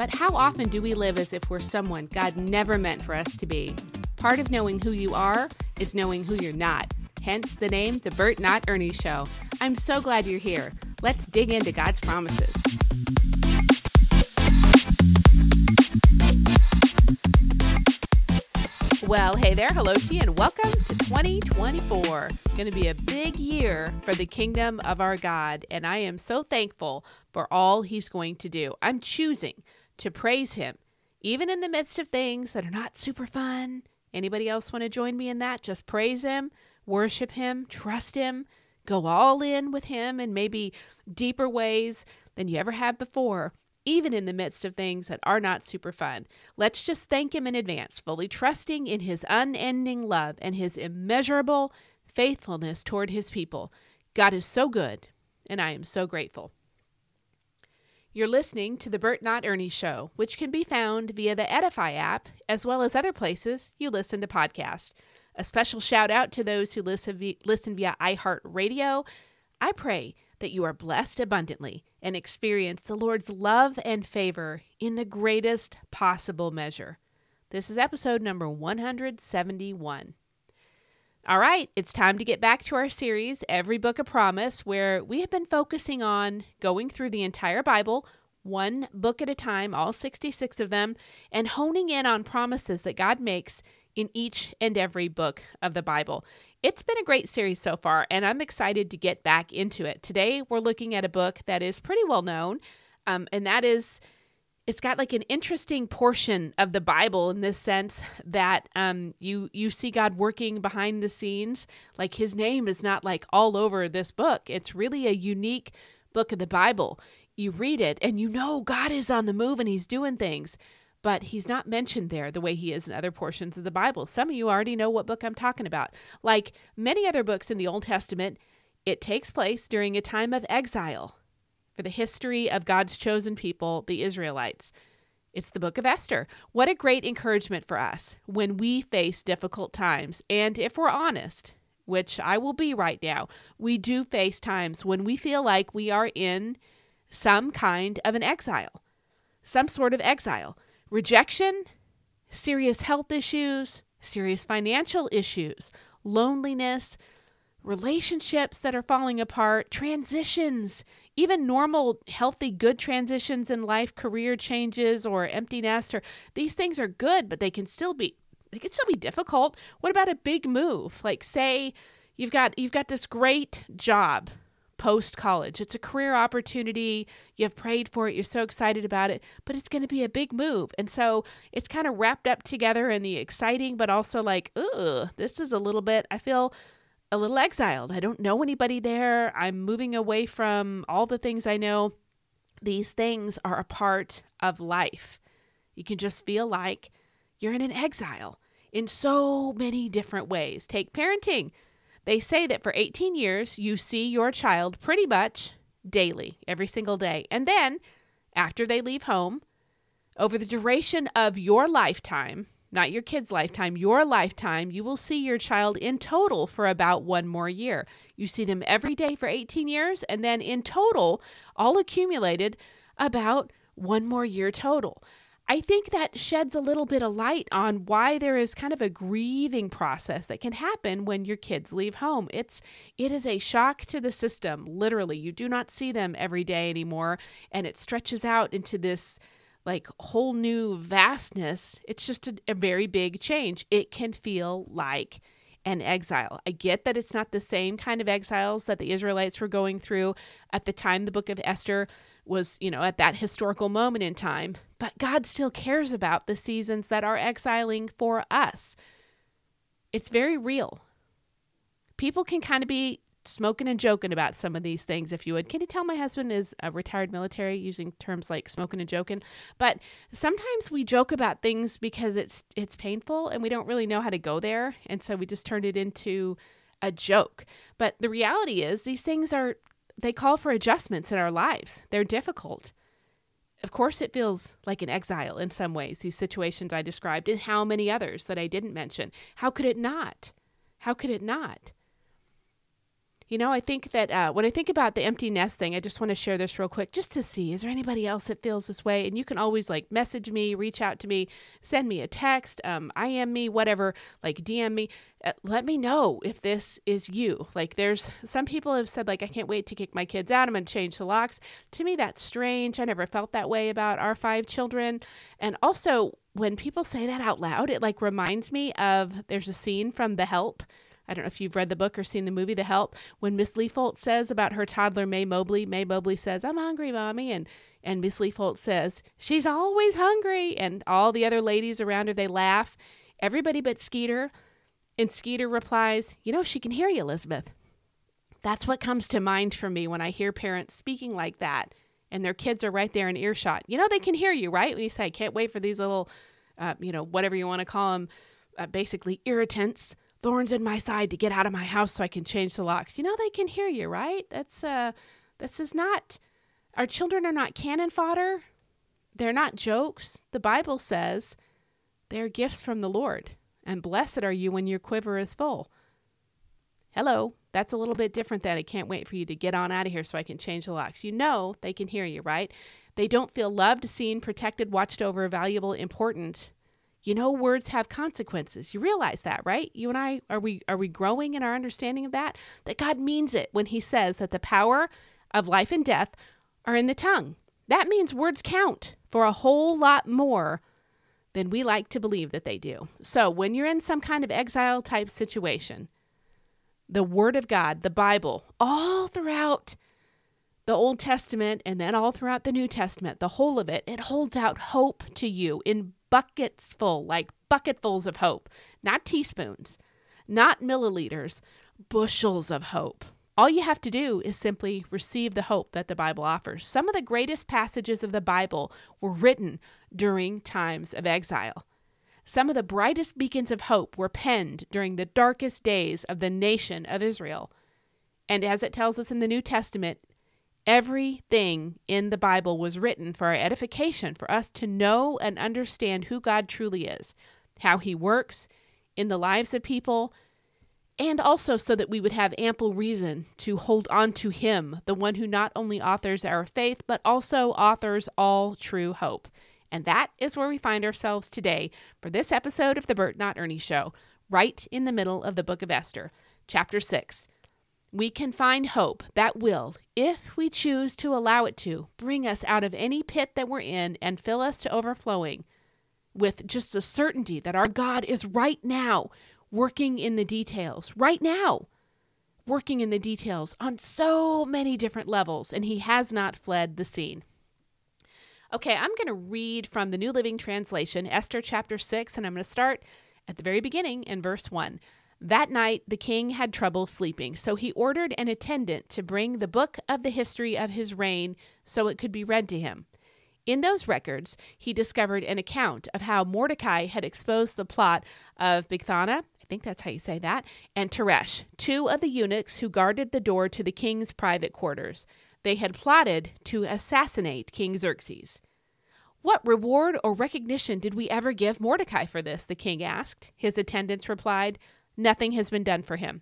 But how often do we live as if we're someone God never meant for us to be? Part of knowing who you are is knowing who you're not. Hence the name The Burt Not Ernie Show. I'm so glad you're here. Let's dig into God's promises. Well, hey there, hello to you, and welcome to 2024. Going to be a big year for the kingdom of our God, and I am so thankful for all He's going to do. I'm choosing to praise him, even in the midst of things that are not super fun. Anybody else want to join me in that? Just praise him, worship him, trust him, go all in with him in maybe deeper ways than you ever have before, even in the midst of things that are not super fun. Let's just thank him in advance, fully trusting in his unending love and his immeasurable faithfulness toward his people. God is so good, and I am so grateful. You're listening to the Burt Not Ernie Show, which can be found via the Edifi app, as well as other places you listen to podcasts. A special shout out to those who listen via, listen via iHeartRadio. I pray that you are blessed abundantly and experience the Lord's love and favor in the greatest possible measure. This is episode number 171. All right, it's time to get back to our series, Every Book a Promise, where we have been focusing on going through the entire Bible, one book at a time, all 66 of them, and honing in on promises that God makes in each and every book of the Bible. It's been a great series so far, and I'm excited to get back into it. Today, we're looking at a book that is pretty well known, um, and that is it's got like an interesting portion of the Bible in this sense that um, you you see God working behind the scenes. Like His name is not like all over this book. It's really a unique book of the Bible. You read it and you know God is on the move and He's doing things, but He's not mentioned there the way He is in other portions of the Bible. Some of you already know what book I'm talking about. Like many other books in the Old Testament, it takes place during a time of exile for the history of God's chosen people, the Israelites. It's the book of Esther. What a great encouragement for us when we face difficult times. And if we're honest, which I will be right now, we do face times when we feel like we are in some kind of an exile, some sort of exile. Rejection, serious health issues, serious financial issues, loneliness, relationships that are falling apart, transitions, even normal, healthy, good transitions in life, career changes or empty nest, or these things are good, but they can still be they can still be difficult. What about a big move? Like say you've got you've got this great job post college. It's a career opportunity. You've prayed for it. You're so excited about it, but it's going to be a big move. And so it's kind of wrapped up together in the exciting, but also like, ooh, this is a little bit, I feel a little exiled. I don't know anybody there. I'm moving away from all the things I know. These things are a part of life. You can just feel like you're in an exile in so many different ways. Take parenting. They say that for 18 years, you see your child pretty much daily, every single day. And then, after they leave home, over the duration of your lifetime, not your kid's lifetime, your lifetime, you will see your child in total for about one more year. You see them every day for 18 years, and then in total, all accumulated, about one more year total. I think that sheds a little bit of light on why there is kind of a grieving process that can happen when your kids leave home. It's it is a shock to the system, literally. You do not see them every day anymore, and it stretches out into this like whole new vastness, it's just a, a very big change. It can feel like an exile. I get that it's not the same kind of exiles that the Israelites were going through at the time the book of Esther was, you know, at that historical moment in time, but God still cares about the seasons that are exiling for us. It's very real. People can kind of be smoking and joking about some of these things, if you would. Can you tell my husband is a retired military, using terms like smoking and joking? But sometimes we joke about things because it's it's painful and we don't really know how to go there, and so we just turn it into a joke. But the reality is, these things are they call for adjustments in our lives. They're difficult. Of course, it feels like an exile in some ways, these situations I described, and how many others that I didn't mention. How could it not? How could it not? You know, I think that uh, when I think about the empty nest thing, I just want to share this real quick just to see is there anybody else that feels this way? And you can always like message me, reach out to me, send me a text, um, IM me, whatever, like DM me. Uh, let me know if this is you. Like, there's some people have said, like, I can't wait to kick my kids out. I'm going to change the locks. To me, that's strange. I never felt that way about our five children. And also, when people say that out loud, it like reminds me of there's a scene from The Help I don't know if you've read the book or seen the movie The Help. When Miss Leefolt says about her toddler Mae Mobley, Mae Mobley says, "I'm hungry, mommy," and and Miss Leefolt says, "She's always hungry," and all the other ladies around her they laugh. Everybody but Skeeter, and Skeeter replies, "You know she can hear you, Elizabeth." That's what comes to mind for me when I hear parents speaking like that, and their kids are right there in earshot. You know they can hear you, right? When you say, "I can't wait for these little," uh, you know, whatever you want to call them, uh, basically irritants thorns in my side to get out of my house so I can change the locks. You know they can hear you, right? That's uh this is not our children are not cannon fodder. They're not jokes. The Bible says they're gifts from the Lord, and blessed are you when your quiver is full. Hello, that's a little bit different than I can't wait for you to get on out of here so I can change the locks. You know they can hear you, right? They don't feel loved, seen, protected, watched over, valuable, important you know words have consequences. You realize that right? You and i are we are we growing in our understanding of that? That god means it when he says that the power of life and death are in the tongue. That means words count for a whole lot more than we like to believe that they do. So when you're in some kind of exile type situation the word of god the bible all throughout the Old Testament and then all throughout the New Testament, the whole of it, it holds out hope to you in buckets full, like bucketfuls of hope, not teaspoons, not milliliters, bushels of hope. All you have to do is simply receive the hope that the Bible offers. Some of the greatest passages of the Bible were written during times of exile. Some of the brightest beacons of hope were penned during the darkest days of the nation of Israel. And as it tells us in the New Testament, Everything in the Bible was written for our edification, for us to know and understand who God truly is, how He works in the lives of people, and also so that we would have ample reason to hold on to Him, the one who not only authors our faith, but also authors all true hope. And that is where we find ourselves today for this episode of the Burt Not Ernie Show, right in the middle of the book of Esther, chapter 6 we can find hope that will, if we choose to allow it to, bring us out of any pit that we're in and fill us to overflowing with just the certainty that our God is right now working in the details, right now, working in the details on so many different levels, and He has not fled the scene. Okay, I'm going to read from the New Living Translation, Esther chapter 6, and I'm going to start at the very beginning in verse 1. That night, the king had trouble sleeping, so he ordered an attendant to bring the book of the history of his reign so it could be read to him. In those records, he discovered an account of how Mordecai had exposed the plot of Bigthana, I think that's how you say that, and Teresh, two of the eunuchs who guarded the door to the king's private quarters. They had plotted to assassinate King Xerxes. What reward or recognition did we ever give Mordecai for this? the king asked. His attendants replied, Nothing has been done for him.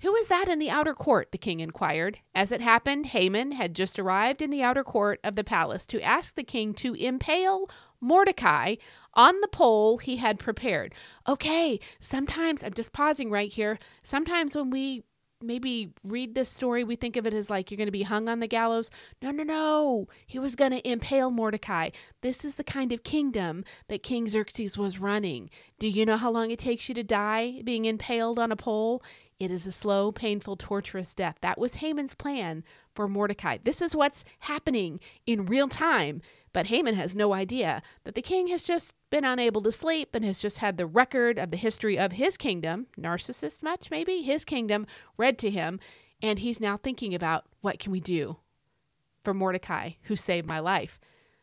Who is that in the outer court? the king inquired. As it happened, Haman had just arrived in the outer court of the palace to ask the king to impale Mordecai on the pole he had prepared. Okay, sometimes, I'm just pausing right here. Sometimes when we maybe read this story, we think of it as like you're going to be hung on the gallows. No, no, no. He was going to impale Mordecai. This is the kind of kingdom that King Xerxes was running. Do you know how long it takes you to die being impaled on a pole? It is a slow, painful, torturous death. That was Haman's plan for Mordecai. This is what's happening in real time. But Haman has no idea that the king has just been unable to sleep and has just had the record of the history of his kingdom, narcissist much maybe, his kingdom read to him. And he's now thinking about what can we do for Mordecai, who saved my life.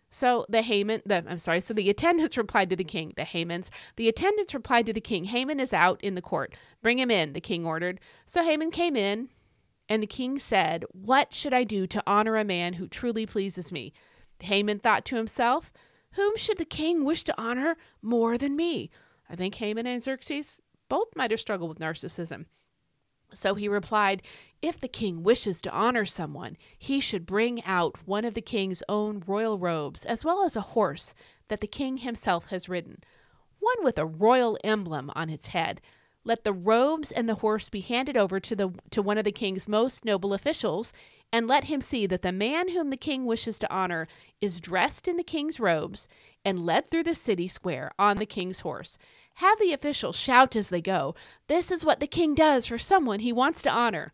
So the Haman, the I'm sorry, so the attendants replied to the king. The Hamans, the attendants replied to the king. Haman is out in the court. Bring him in, the king ordered. So Haman came in, and the king said, What should I do to honor a man who truly pleases me? Haman thought to himself, Whom should the king wish to honor more than me? I think Haman and Xerxes both might have struggled with narcissism. So he replied, If the king wishes to honor someone, he should bring out one of the king's own royal robes, as well as a horse that the king himself has ridden, one with a royal emblem on its head. Let the robes and the horse be handed over to the to one of the king's most noble officials, and let him see that the man whom the king wishes to honor is dressed in the king's robes and led through the city square on the king's horse. Have the officials shout as they go, This is what the king does for someone he wants to honor.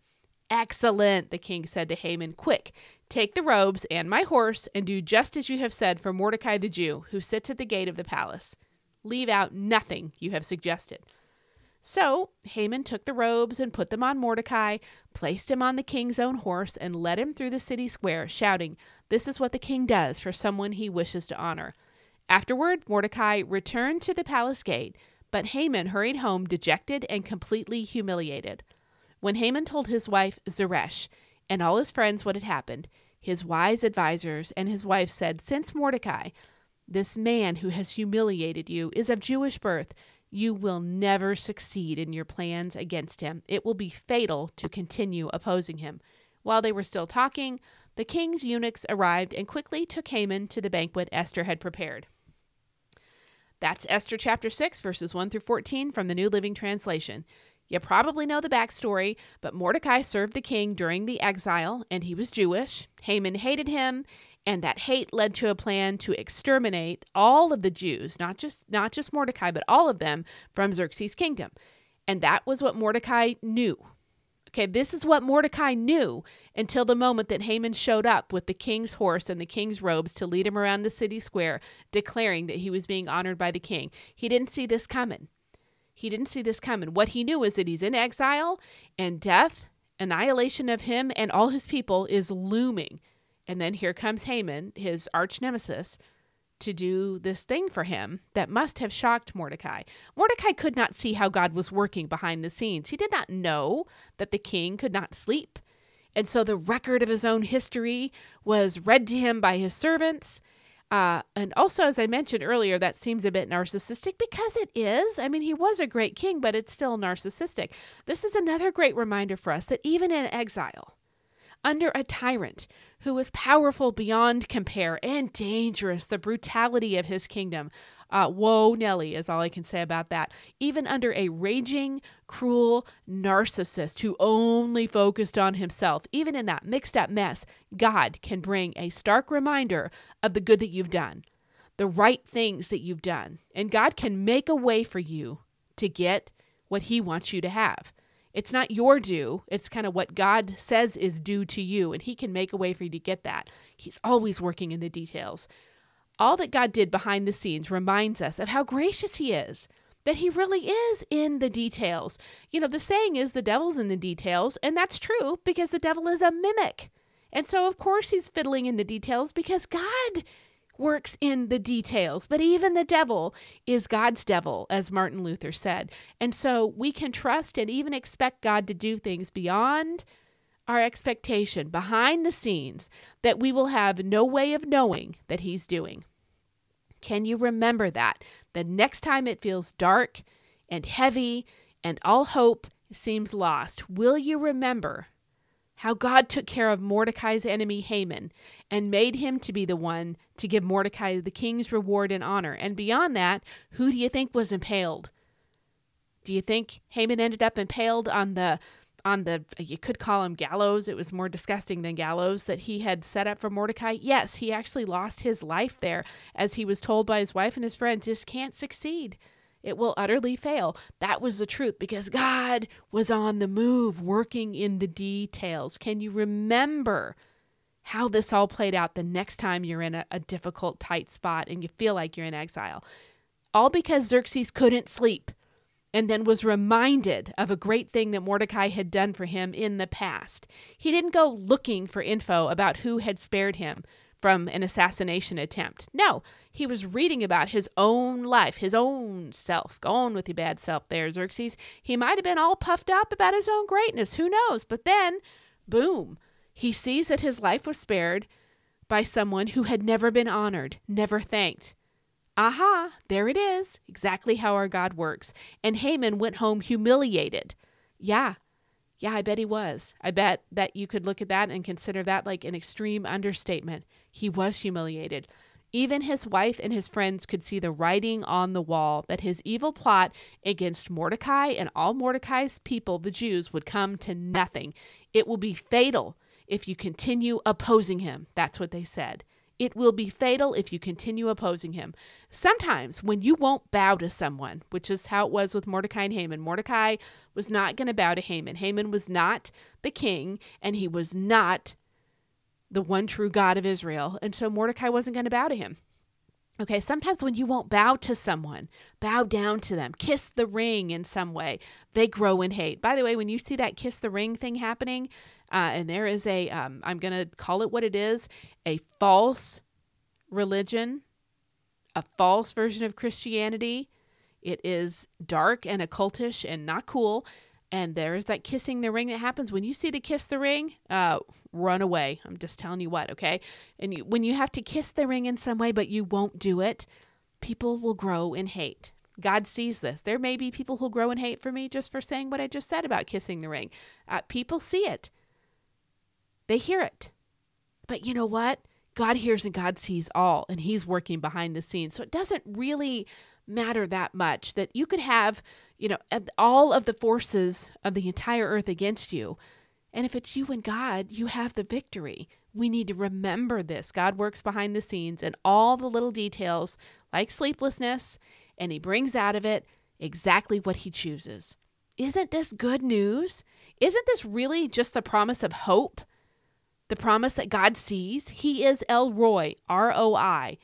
Excellent, the king said to Haman. Quick, take the robes and my horse, and do just as you have said for Mordecai the Jew, who sits at the gate of the palace. Leave out nothing you have suggested. So Haman took the robes and put them on Mordecai, placed him on the king's own horse, and led him through the city square, shouting, This is what the king does for someone he wishes to honor. Afterward, Mordecai returned to the palace gate but Haman hurried home dejected and completely humiliated. When Haman told his wife Zeresh and all his friends what had happened, his wise advisers and his wife said, Since Mordecai, this man who has humiliated you, is of Jewish birth, you will never succeed in your plans against him. It will be fatal to continue opposing him. While they were still talking, the king's eunuchs arrived and quickly took Haman to the banquet Esther had prepared. That's Esther chapter 6, verses 1 through 14 from the New Living Translation. You probably know the backstory, but Mordecai served the king during the exile, and he was Jewish. Haman hated him, and that hate led to a plan to exterminate all of the Jews, not just not just Mordecai, but all of them from Xerxes' kingdom. And that was what Mordecai knew. Okay, this is what Mordecai knew until the moment that Haman showed up with the king's horse and the king's robes to lead him around the city square, declaring that he was being honored by the king. He didn't see this coming. He didn't see this coming. What he knew is that he's in exile and death, annihilation of him and all his people is looming. And then here comes Haman, his arch nemesis, to do this thing for him that must have shocked Mordecai. Mordecai could not see how God was working behind the scenes. He did not know that the king could not sleep. And so the record of his own history was read to him by his servants. Uh, and also, as I mentioned earlier, that seems a bit narcissistic because it is. I mean, he was a great king, but it's still narcissistic. This is another great reminder for us that even in exile, under a tyrant who was powerful beyond compare and dangerous, the brutality of his kingdom. Uh, whoa, Nelly, is all I can say about that. Even under a raging, cruel narcissist who only focused on himself, even in that mixed up mess, God can bring a stark reminder of the good that you've done, the right things that you've done. And God can make a way for you to get what He wants you to have. It's not your due. It's kind of what God says is due to you, and He can make a way for you to get that. He's always working in the details. All that God did behind the scenes reminds us of how gracious He is, that He really is in the details. You know, the saying is the devil's in the details, and that's true because the devil is a mimic. And so, of course, he's fiddling in the details because God works in the details. But even the devil is God's devil, as Martin Luther said. And so we can trust and even expect God to do things beyond our expectation, behind the scenes, that we will have no way of knowing that He's doing. Can you remember that? The next time it feels dark and heavy and all hope seems lost, will you remember how God took care of Mordecai's enemy Haman and made him to be the one to give Mordecai the king's reward and honor. And beyond that, who do you think was impaled? Do you think Haman ended up impaled on the on the you could call him gallows it was more disgusting than gallows that he had set up for mordecai yes he actually lost his life there as he was told by his wife and his friends just can't succeed It will utterly fail. That was the truth because God was on the move, working in the details. Can you remember how this all played out the next time you're in a, a difficult, tight spot and you feel like you're in exile? All because Xerxes couldn't sleep and then was reminded of a great thing that Mordecai had done for him in the past. He didn't go looking for info about who had spared him from an assassination attempt. No, he was reading about his own life, his own self. Go on with your bad self there, Xerxes. He might have been all puffed up about his own greatness. Who knows? But then, boom, he sees that his life was spared by someone who had never been honored, never thanked. Aha, there it is, exactly how our God works. And Haman went home humiliated. Yeah, yeah, I bet he was. I bet that you could look at that and consider that like an extreme understatement. He was humiliated. Even his wife and his friends could see the writing on the wall that his evil plot against Mordecai and all Mordecai's people, the Jews, would come to nothing. It will be fatal if you continue opposing him. That's what they said. It will be fatal if you continue opposing him. Sometimes, when you won't bow to someone, which is how it was with Mordecai and Haman, Mordecai was not going to bow to Haman. Haman was not the king, and he was not the one true God of Israel. And so Mordecai wasn't going to bow to him. Okay, sometimes when you won't bow to someone, bow down to them, kiss the ring in some way, they grow in hate. By the way, when you see that kiss the ring thing happening, uh, and there is a, am um, going to call it what it is, a false religion, a false version of Christianity. It is dark and occultish and not cool. And there is that kissing the ring that happens when you see the kiss the ring. Uh, run away. I'm just telling you what, okay? And you, when you have to kiss the ring in some way, but you won't do it, people will grow in hate. God sees this. There may be people who'll grow in hate for me just for saying what I just said about kissing the ring. Uh, people see it, they hear it. But you know what? God hears and God sees all, and He's working behind the scenes. So it doesn't really matter that much that you could have, you know, all of the forces of the entire earth against you. And if it's you and God, you have the victory. We need to remember this. God works behind the scenes and all the little details, like sleeplessness, and He brings out of it exactly what He chooses. Isn't this good news? Isn't this really just the promise of hope? The promise that God sees? He is El Roi, R O I,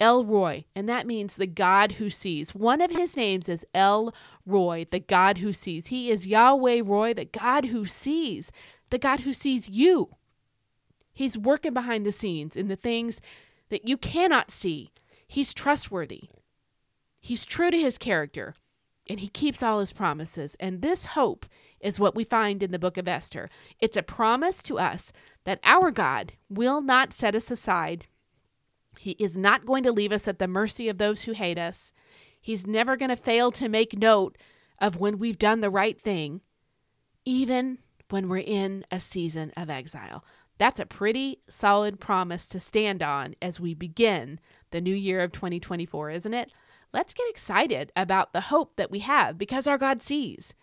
El Roi, and that means the God who sees. One of his names is El Roi, the God who sees. He is Yahweh Roi, the God who sees, the God who sees you. He's working behind the scenes in the things that you cannot see. He's trustworthy. He's true to his character, and he keeps all his promises. And this hope is what we find in the book of Esther. It's a promise to us that our God will not set us aside he is not going to leave us at the mercy of those who hate us. He's never going to fail to make note of when we've done the right thing, even when we're in a season of exile. That's a pretty solid promise to stand on as we begin the new year of 2024, isn't it? Let's get excited about the hope that we have because our God sees.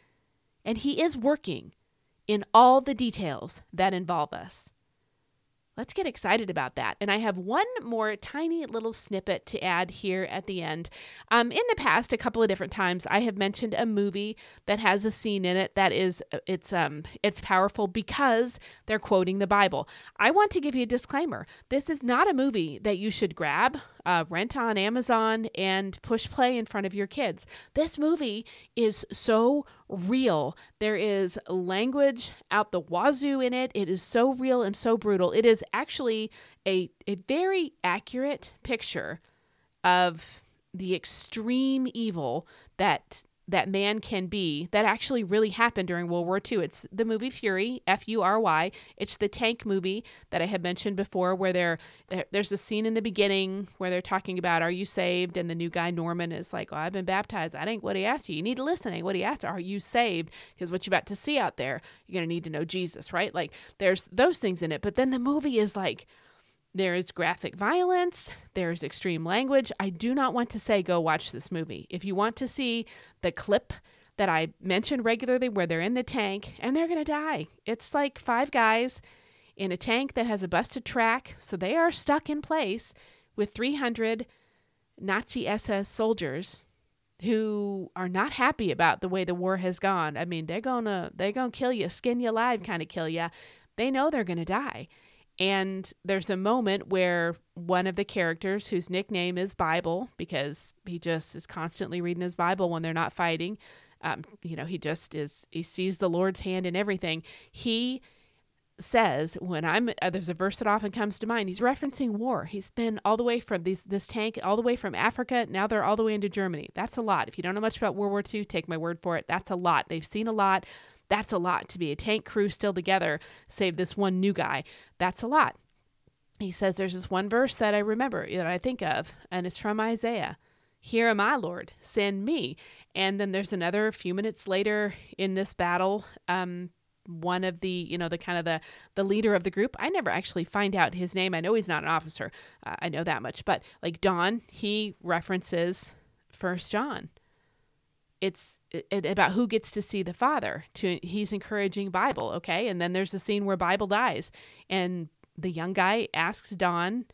And He is working in all the details that involve us. Let's get excited about that. And I have one more tiny little snippet to add here at the end. Um, in the past, a couple of different times, I have mentioned a movie that has a scene in it that is it's um it's powerful because they're quoting the Bible. I want to give you a disclaimer. This is not a movie that you should grab uh, rent on Amazon and push play in front of your kids. This movie is so real. There is language out the wazoo in it. It is so real and so brutal. It is actually a, a very accurate picture of the extreme evil that that man can be that actually really happened during World War II. It's the movie Fury, F U R Y. It's the tank movie that I had mentioned before, where there there's a scene in the beginning where they're talking about "Are you saved?" and the new guy Norman is like, "Oh, I've been baptized. That ain't what he asked you. You need to listen. Ain't what he asked. Are you saved? Because what you're about to see out there, you're gonna need to know Jesus, right? Like there's those things in it. But then the movie is like there is graphic violence, there's extreme language. I do not want to say go watch this movie. If you want to see the clip that I mentioned regularly where they're in the tank and they're going to die, it's like five guys in a tank that has a busted track, so they are stuck in place with 300 Nazi SS soldiers who are not happy about the way the war has gone. I mean, they're gonna they're gonna kill you, skin you alive, kind of kill you. They know they're gonna die. And there's a moment where one of the characters, whose nickname is Bible, because he just is constantly reading his Bible when they're not fighting, um, you know, he just is, he sees the Lord's hand in everything. He says when I'm uh, there's a verse that often comes to mind. He's referencing war. He's been all the way from these this tank all the way from Africa. Now they're all the way into Germany. That's a lot. If you don't know much about World War II, take my word for it. That's a lot. They've seen a lot. That's a lot to be a tank crew still together. Save this one new guy. That's a lot. He says there's this one verse that I remember that I think of, and it's from Isaiah. Here am I, Lord, send me. And then there's another few minutes later in this battle. Um, one of the you know the kind of the the leader of the group i never actually find out his name i know he's not an officer uh, i know that much but like don he references first john it's it, about who gets to see the father to he's encouraging bible okay and then there's a scene where bible dies and the young guy asks don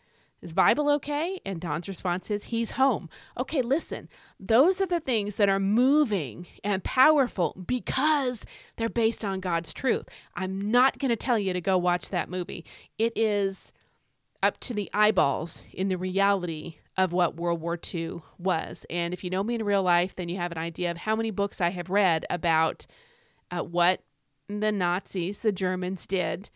is Bible okay? And Don's response is, He's home. Okay, listen, those are the things that are moving and powerful because they're based on God's truth. I'm not going to tell you to go watch that movie. It is up to the eyeballs in the reality of what World War II was. And if you know me in real life, then you have an idea of how many books I have read about uh, what the Nazis, the Germans, did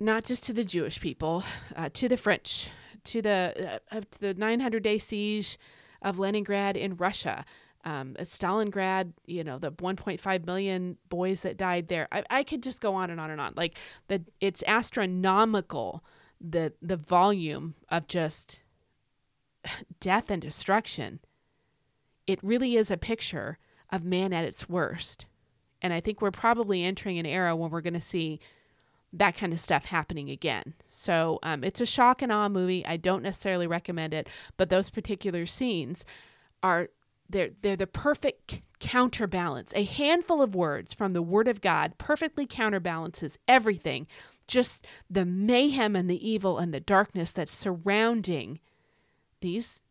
not just to the Jewish people, uh, to the French, to the uh, to the 900 day siege of Leningrad in Russia, um, Stalingrad, you know, the 1.5 million boys that died there. I, I could just go on and on and on. Like the it's astronomical the the volume of just death and destruction. It really is a picture of man at its worst. And I think we're probably entering an era when we're going to see that kind of stuff happening again. So um, it's a shock and awe movie. I don't necessarily recommend it, but those particular scenes are they're they're the perfect counterbalance. A handful of words from the Word of God perfectly counterbalances everything. Just the mayhem and the evil and the darkness that's surrounding these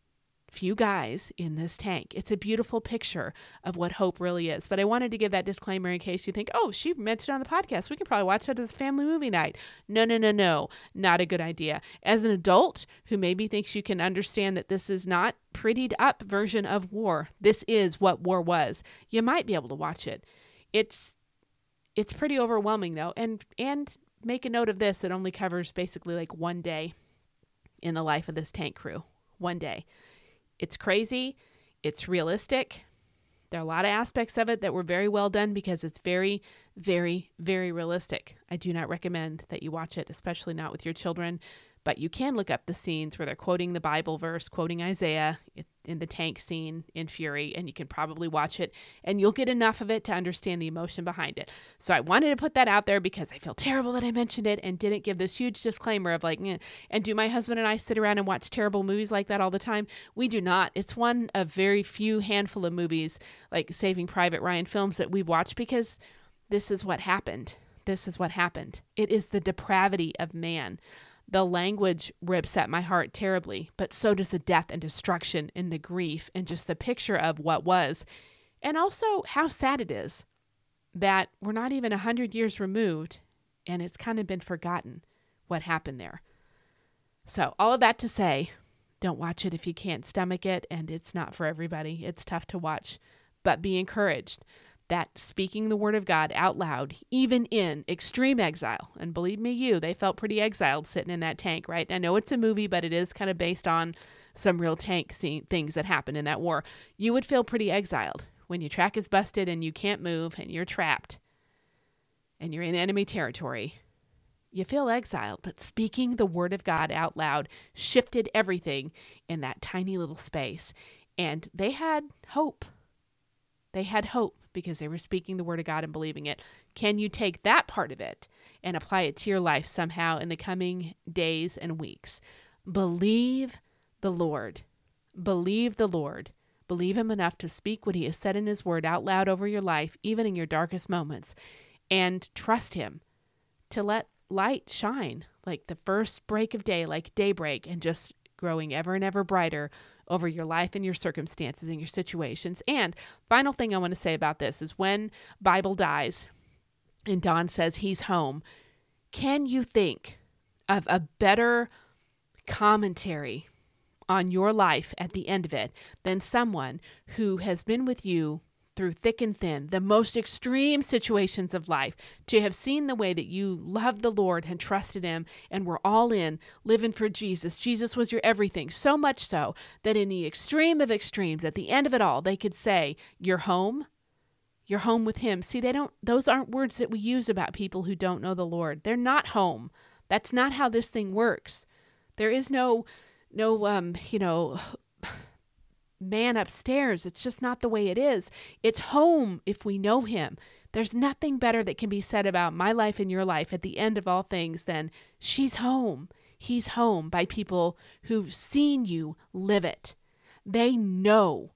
few guys in this tank. It's a beautiful picture of what hope really is. But I wanted to give that disclaimer in case you think, oh, she mentioned on the podcast. We could probably watch it as family movie night. No, no, no, no. Not a good idea. As an adult who maybe thinks you can understand that this is not prettied up version of war, this is what war was. You might be able to watch it. It's it's pretty overwhelming though. And and make a note of this, it only covers basically like one day in the life of this tank crew. One day. It's crazy, it's realistic. There are a lot of aspects of it that were very well done because it's very, very, very realistic. I do not recommend that you watch it, especially not with your children. But you can look up the scenes where they're quoting the Bible verse, quoting Isaiah in the tank scene in Fury, and you can probably watch it and you'll get enough of it to understand the emotion behind it. So I wanted to put that out there because I feel terrible that I mentioned it and didn't give this huge disclaimer of like, eh. and do my husband and I sit around and watch terrible movies like that all the time? We do not. It's one of very few handful of movies like Saving Private Ryan films that we watch because this is what happened. This is what happened. It is the depravity of man. The language rips at my heart terribly, but so does the death and destruction and the grief and just the picture of what was. And also how sad it is that we're not even a hundred years removed and it's kind of been forgotten what happened there. So, all of that to say, don't watch it if you can't stomach it, and it's not for everybody. It's tough to watch, but be encouraged that speaking the word of God out loud, even in extreme exile, and believe me, you, they felt pretty exiled sitting in that tank, right? I know it's a movie, but it is kind of based on some real tank scene, things that happened in that war. You would feel pretty exiled when your track is busted and you can't move and you're trapped and you're in enemy territory. You feel exiled, but speaking the word of God out loud shifted everything in that tiny little space. And they had hope. They had hope because they were speaking the word of God and believing it. Can you take that part of it and apply it to your life somehow in the coming days and weeks? Believe the Lord. Believe the Lord. Believe Him enough to speak what He has said in His word out loud over your life, even in your darkest moments, and trust Him to let light shine like the first break of day, like daybreak, and just growing ever and ever brighter over your life and your circumstances and your situations. And final thing I want to say about this is when Bible dies and Don says he's home, can you think of a better commentary on your life at the end of it than someone who has been with you through thick and thin, the most extreme situations of life, to have seen the way that you loved the Lord and trusted Him and were all in, living for Jesus. Jesus was your everything, so much so that in the extreme of extremes, at the end of it all, they could say, You're home. You're home with Him. See, they don't, those aren't words that we use about people who don't know the Lord. They're not home. That's not how this thing works. There is no, no, um, you know, man upstairs. It's just not the way it is. It's home if we know him. There's nothing better that can be said about my life and your life at the end of all things than she's home. He's home by people who've seen you live it. They know.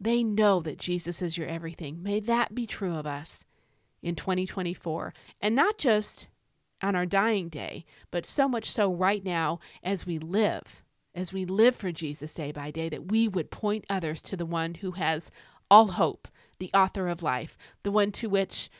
They know that Jesus is your everything. May that be true of us in 2024. And not just on our dying day, but so much so right now as we live as we live for Jesus day by day, that we would point others to the one who has all hope, the author of life, the one to which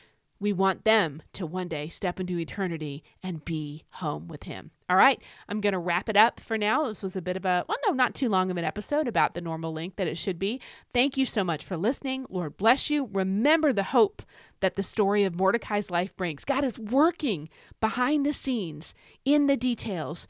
we want them to one day step into eternity and be home with him. All right, I'm going to wrap it up for now. This was a bit of a, well, no, not too long of an episode about the normal length that it should be. Thank you so much for listening. Lord bless you. Remember the hope that the story of Mordecai's life brings. God is working behind the scenes in the details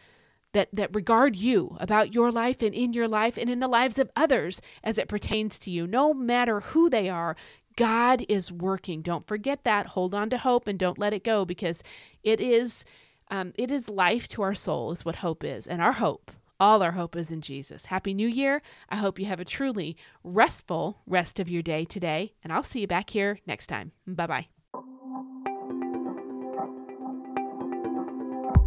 that, that regard you about your life and in your life and in the lives of others as it pertains to you. No matter who they are, God is working. Don't forget that. Hold on to hope and don't let it go because it is um, it is life to our soul is what hope is. And our hope, all our hope is in Jesus. Happy New Year. I hope you have a truly restful rest of your day today. And I'll see you back here next time. Bye bye.